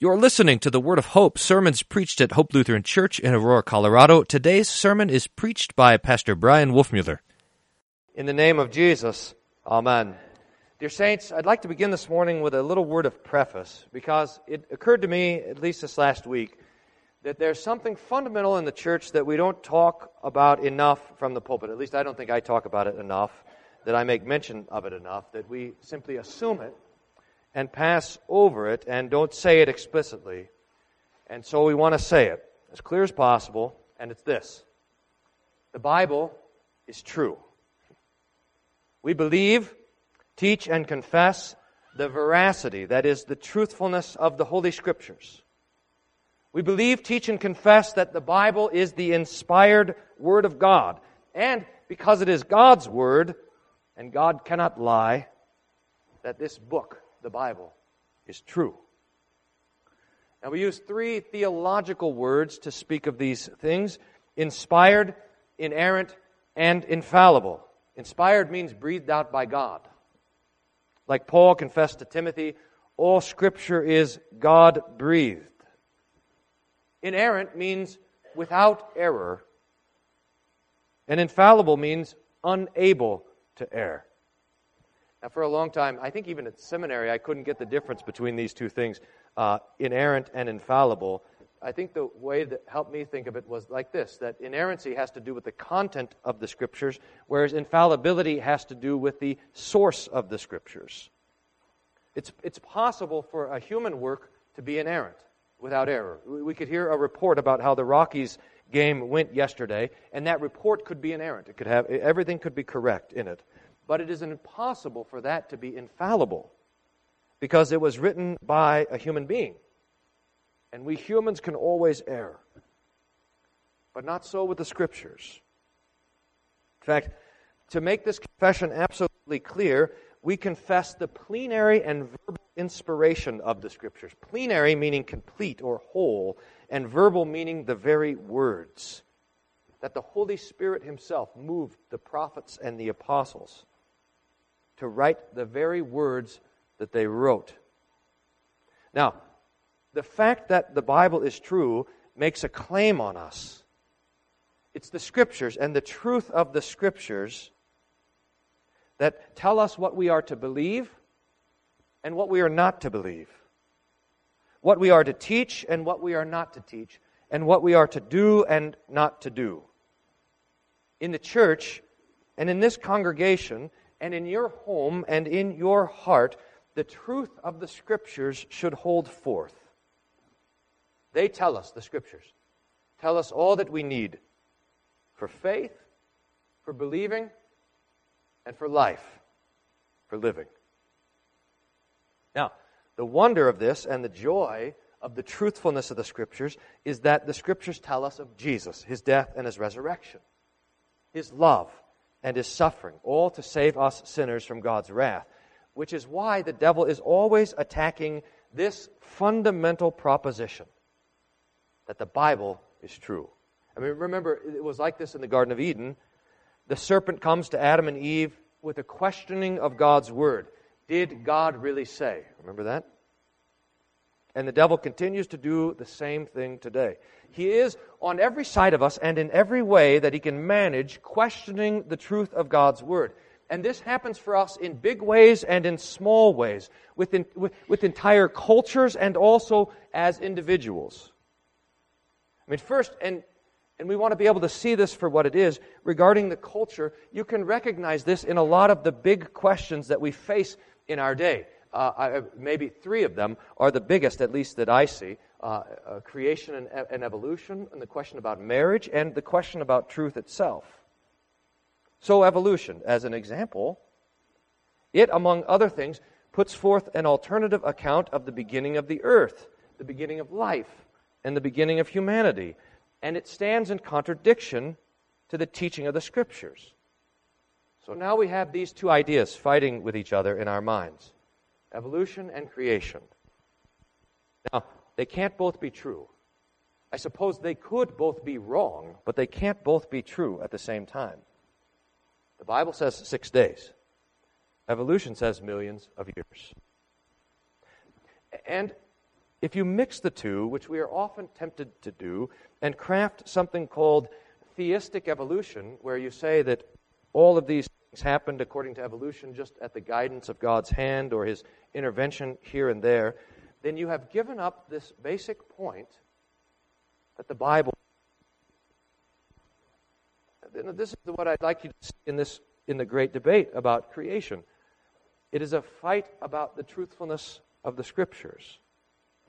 You're listening to the Word of Hope sermons preached at Hope Lutheran Church in Aurora, Colorado. Today's sermon is preached by Pastor Bryan Wolfmueller. In the name of Jesus, Amen. Dear Saints, I'd like to begin this morning with a little word of preface because it occurred to me, at least this last week, that there's something fundamental in the church that we don't talk about enough from the pulpit. At least I don't think I talk about it enough, that I make mention of it enough, that we simply assume it and pass over it and don't say it explicitly. And so we want to say it as clear as possible, and it's this The Bible is true. We believe, teach, and confess the veracity, that is, the truthfulness of the Holy Scriptures. We believe, teach, and confess that the Bible is the inspired Word of God. And because it is God's Word, and God cannot lie, that this book the Bible is true. Now, we use three theological words to speak of these things inspired, inerrant, and infallible. Inspired means breathed out by God. Like Paul confessed to Timothy, all Scripture is God breathed. Inerrant means without error, and infallible means unable to err. Now, for a long time, I think even at seminary, I couldn't get the difference between these two things, uh, inerrant and infallible. I think the way that helped me think of it was like this that inerrancy has to do with the content of the Scriptures, whereas infallibility has to do with the source of the Scriptures. It's, it's possible for a human work to be inerrant without error. We could hear a report about how the Rockies game went yesterday, and that report could be inerrant. It could have everything could be correct in it but it is impossible for that to be infallible because it was written by a human being. And we humans can always err. But not so with the scriptures. In fact, to make this confession absolutely clear, we confess the plenary and verbal inspiration of the scriptures. Plenary meaning complete or whole, and verbal meaning the very words. That the Holy Spirit Himself moved the prophets and the apostles to write the very words that they wrote. Now, the fact that the Bible is true makes a claim on us. It's the Scriptures and the truth of the Scriptures that tell us what we are to believe and what we are not to believe, what we are to teach and what we are not to teach, and what we are to do and not to do. In the church and in this congregation, and in your home and in your heart, the truth of the Scriptures should hold forth. They tell us, the Scriptures, tell us all that we need for faith, for believing, and for life, for living. Now, the wonder of this and the joy of the truthfulness of the Scriptures is that the Scriptures tell us of Jesus, his death and his resurrection, his love, and his suffering, all to save us sinners from God's wrath. Which is why the devil is always attacking this fundamental proposition that the Bible is true. I mean, remember, it was like this in the Garden of Eden. The serpent comes to Adam and Eve with a questioning of God's word. Did God really say? Remember that? And the devil continues to do the same thing today. He is on every side of us and in every way that he can manage questioning the truth of God's Word. And this happens for us in big ways and in small ways, with, with, with entire cultures and also as individuals. I mean, first, and, and we want to be able to see this for what it is, regarding the culture, you can recognize this in a lot of the big questions that we face in our day uh, I, maybe three of them are the biggest, at least that I see uh, uh, creation and, and evolution, and the question about marriage, and the question about truth itself. So, evolution, as an example, it, among other things, puts forth an alternative account of the beginning of the earth, the beginning of life, and the beginning of humanity. And it stands in contradiction to the teaching of the Scriptures. So now we have these two ideas fighting with each other in our minds evolution and creation. Now, they can't both be true. I suppose they could both be wrong, but they can't both be true at the same time. The Bible says six days. Evolution says millions of years. And if you mix the two, which we are often tempted to do, and craft something called theistic evolution, where you say that all of these things happened according to evolution just at the guidance of God's hand or his intervention here and there, then you have given up this basic point that the Bible. This is what I'd like you to see in this in the great debate about creation. It is a fight about the truthfulness of the scriptures.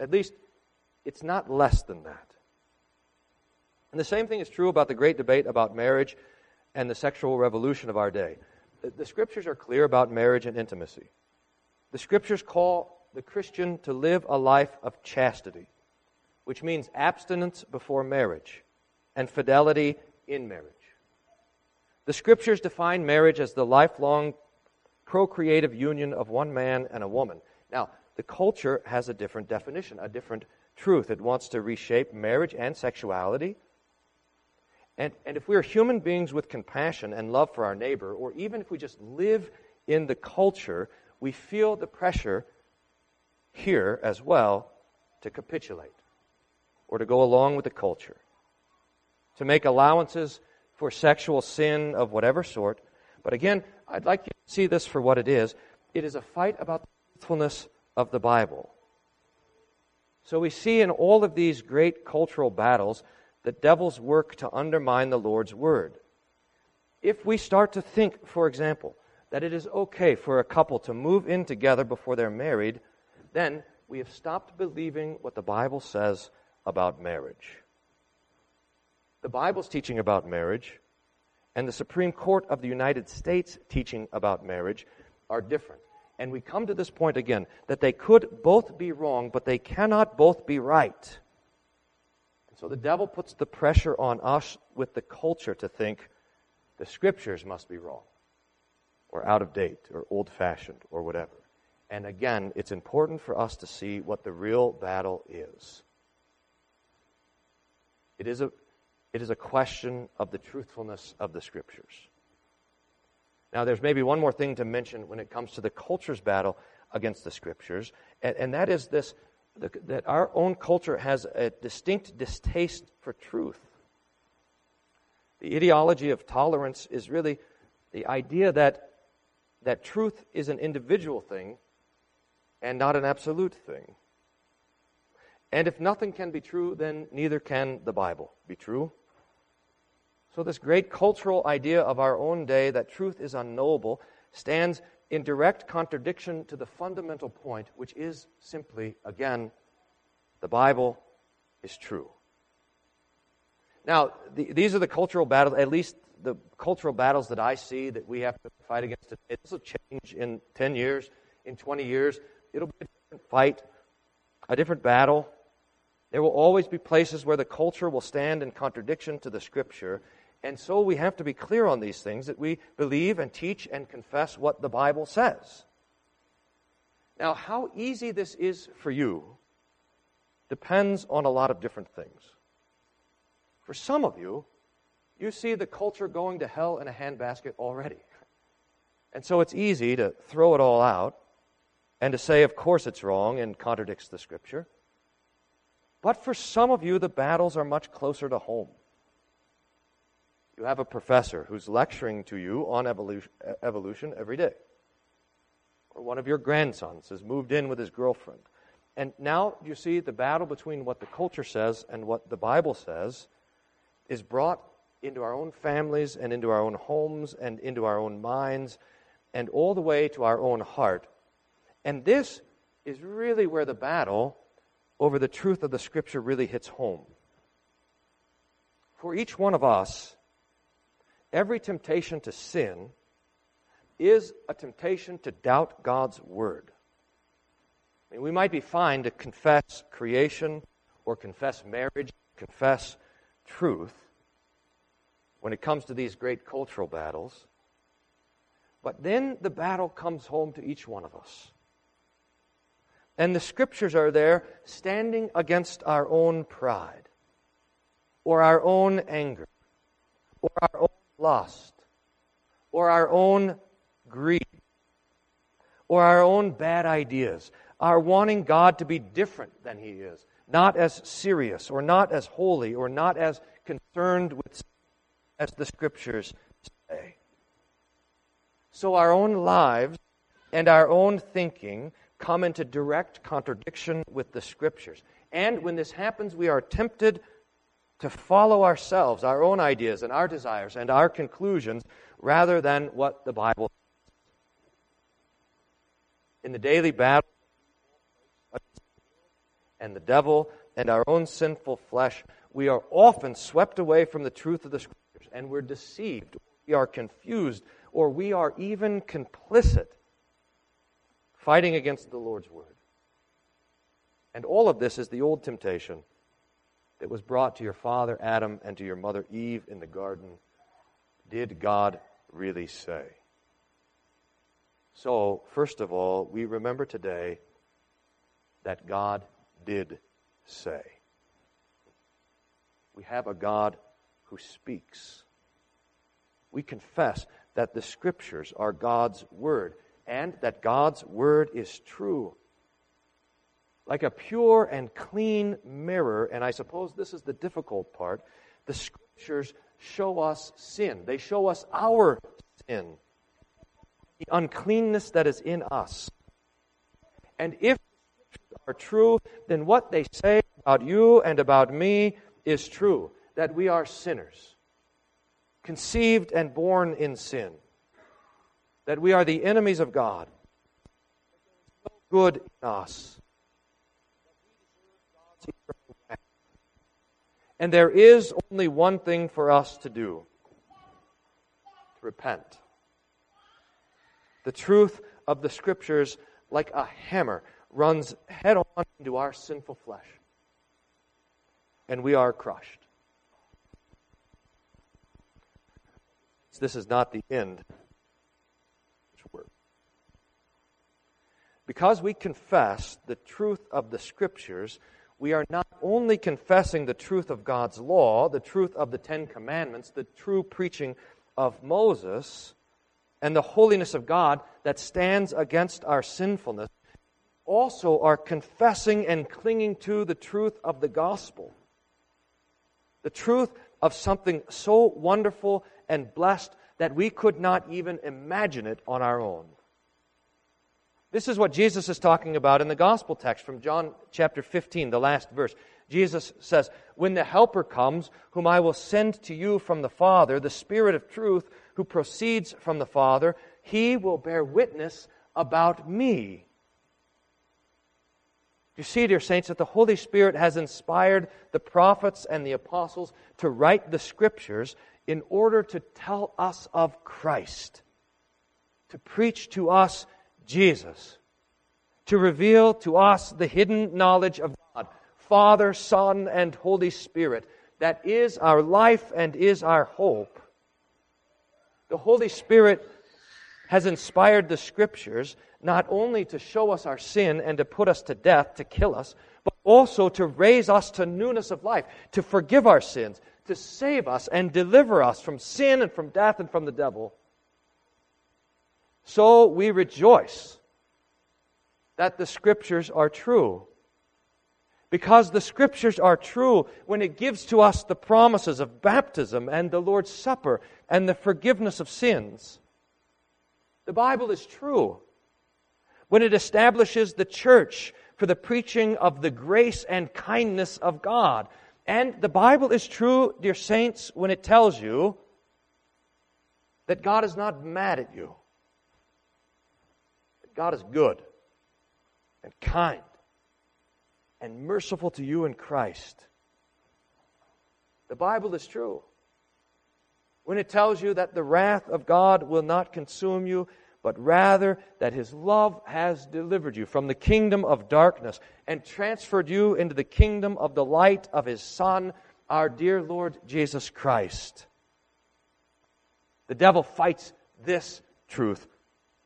At least, it's not less than that. And the same thing is true about the great debate about marriage and the sexual revolution of our day. The, scriptures are clear about marriage and intimacy. The scriptures call the Christian to live a life of chastity, which means abstinence before marriage and fidelity in marriage. The scriptures define marriage as the lifelong procreative union of one man and a woman. Now, the culture has a different definition, a different truth. It wants to reshape marriage and sexuality. And, and if we are human beings with compassion and love for our neighbor, or even if we just live in the culture, we feel the pressure here as well to capitulate or to go along with the culture, to make allowances for sexual sin of whatever sort. But again, I'd like you to see this for what it is. It is a fight about the truthfulness of the Bible. So we see in all of these great cultural battles that devils work to undermine the Lord's word. If we start to think, for example, that it is okay for a couple to move in together before they're married, then we have stopped believing what the Bible says about marriage. The Bible's teaching about marriage and the Supreme Court of the United States teaching about marriage are different. And we come to this point again that they could both be wrong, but they cannot both be right. So the devil puts the pressure on us with the culture to think the scriptures must be wrong, or out of date, or old fashioned, or whatever. And again, it's important for us to see what the real battle is. It is a, it is a question of the truthfulness of the scriptures. Now, there's maybe one more thing to mention when it comes to the culture's battle against the scriptures, and, and that is this the, that our own culture has a distinct distaste for truth. The ideology of tolerance is really the idea that, that truth is an individual thing and not an absolute thing. And if nothing can be true, then neither can the Bible be true. So, this great cultural idea of our own day that truth is unknowable stands in direct contradiction to the fundamental point, which is simply, again, the Bible is true. Now, the, these are the cultural battles, at least the cultural battles that I see that we have to fight against today. This will change in 10 years, in 20 years. It'll be a different fight, a different battle. There will always be places where the culture will stand in contradiction to the Scripture, and so we have to be clear on these things that we believe and teach and confess what the Bible says. Now, how easy this is for you depends on a lot of different things. For some of you, you see the culture going to hell in a handbasket already. And so it's easy to throw it all out and to say, of course, it's wrong and contradicts the Scripture. But for some of you, the battles are much closer to home. You have a professor who's lecturing to you on evolution, evolution every day. Or one of your grandsons has moved in with his girlfriend. And now you see the battle between what the culture says and what the Bible says is brought into our own families and into our own homes and into our own minds and all the way to our own heart. And this is really where the battle over the truth of the Scripture really hits home. For each one of us, every temptation to sin is a temptation to doubt God's word. I mean, we might be fine to confess creation or confess marriage, confess truth when it comes to these great cultural battles. But then the battle comes home to each one of us. And the scriptures are there standing against our own pride, or our own anger, or our own lust, or our own greed, or our own bad ideas, our wanting God to be different than He is, not as serious, or not as holy, or not as concerned with as the Scriptures say. So our own lives and our own thinking come into direct contradiction with the Scriptures. And when this happens, we are tempted to follow ourselves, our own ideas and our desires and our conclusions, rather than what the Bible says. In the daily battle, and the devil and our own sinful flesh, we are often swept away from the truth of the Scriptures, and we're deceived, we are confused, or we are even complicit, fighting against the Lord's Word. And all of this is the old temptation that was brought to your father Adam and to your mother Eve in the garden. Did God really say? So, first of all, we remember today that God did say. We have a God who speaks. We confess that the Scriptures are God's Word and that God's Word is true. Like a pure and clean mirror, and I suppose this is the difficult part, the Scriptures show us sin. They show us our sin, the uncleanness that is in us. And if the scriptures are true, then what they say about you and about me is true that we are sinners, conceived and born in sin, that we are the enemies of God, no good in us. And there is only one thing for us to do to repent. The truth of the Scriptures, like a hammer, runs head on into our sinful flesh. And we are crushed. This is not the end. Because we confess the truth of the Scriptures, we are not only confessing the truth of God's law, the truth of the Ten Commandments, the true preaching of Moses, and the holiness of God that stands against our sinfulness, also are confessing and clinging to the truth of the gospel. The truth of something so wonderful and blessed that we could not even imagine it on our own. This is what Jesus is talking about in the gospel text from John chapter 15, the last verse. Jesus says, When the Helper comes, whom I will send to you from the Father, the Spirit of truth, who proceeds from the Father, he will bear witness about me. You see, dear saints, that the Holy Spirit has inspired the prophets and the apostles to write the scriptures in order to tell us of Christ, to preach to us Jesus, to reveal to us the hidden knowledge of God, Father, Son, and Holy Spirit, that is our life and is our hope. The Holy Spirit has inspired the Scriptures not only to show us our sin and to put us to death, to kill us, but also to raise us to newness of life, to forgive our sins, to save us and deliver us from sin and from death and from the devil. So we rejoice that the Scriptures are true. Because the Scriptures are true when it gives to us the promises of baptism and the Lord's Supper and the forgiveness of sins. The Bible is true when it establishes the church for the preaching of the grace and kindness of God. And the Bible is true, dear saints, when it tells you that God is not mad at you. God is good and kind and merciful to you in Christ. The Bible is true when it tells you that the wrath of God will not consume you, but rather that his love has delivered you from the kingdom of darkness and transferred you into the kingdom of the light of his Son, our dear Lord Jesus Christ. The devil fights this truth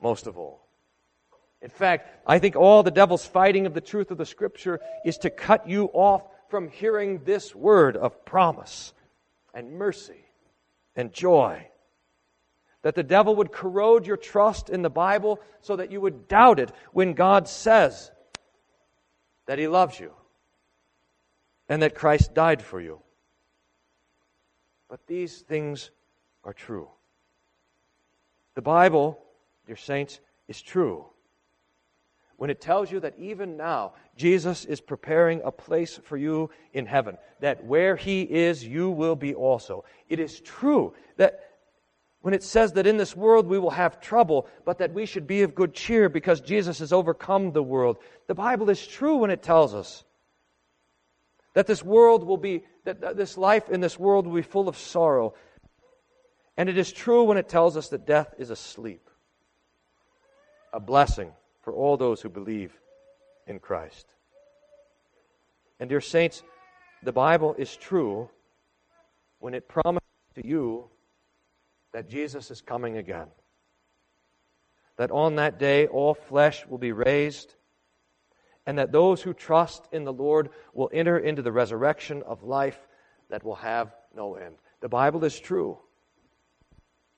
most of all. In fact, I think all the devil's fighting of the truth of the Scripture is to cut you off from hearing this word of promise and mercy and joy. That the devil would corrode your trust in the Bible so that you would doubt it when God says that He loves you and that Christ died for you. But these things are true. The Bible, dear saints, is true. When it tells you that even now Jesus is preparing a place for you in heaven, that where he is, you will be also. It is true that when it says that in this world we will have trouble, but that we should be of good cheer because Jesus has overcome the world. The Bible is true when it tells us that this world will be, that this life in this world will be full of sorrow. And it is true when it tells us that death is asleep, a blessing for all those who believe in Christ. And, dear saints, the Bible is true when it promises to you that Jesus is coming again. That on that day all flesh will be raised, and that those who trust in the Lord will enter into the resurrection of life that will have no end. The Bible is true.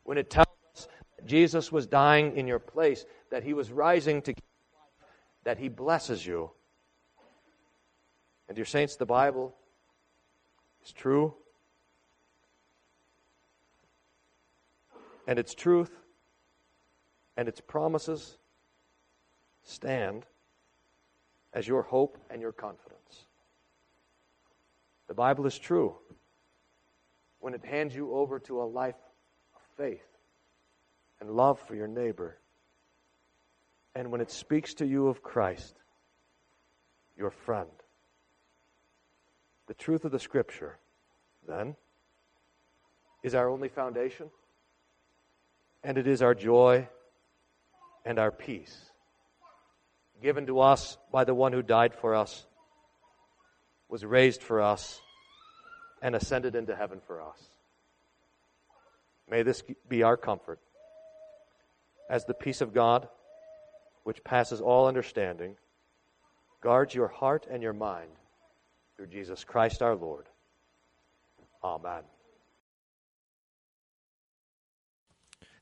When it tells us that Jesus was dying in your place, that he was rising to that he blesses you. And dear saints, the Bible is true and its truth and its promises stand as your hope and your confidence. The Bible is true when it hands you over to a life of faith and love for your neighbor, and when it speaks to you of Christ, your friend. The truth of the Scripture, then, is our only foundation and it is our joy and our peace, given to us by the one who died for us, was raised for us, and ascended into heaven for us. May this be our comfort as the peace of God, which passes all understanding, guards your heart and your mind through Jesus Christ our Lord. Amen.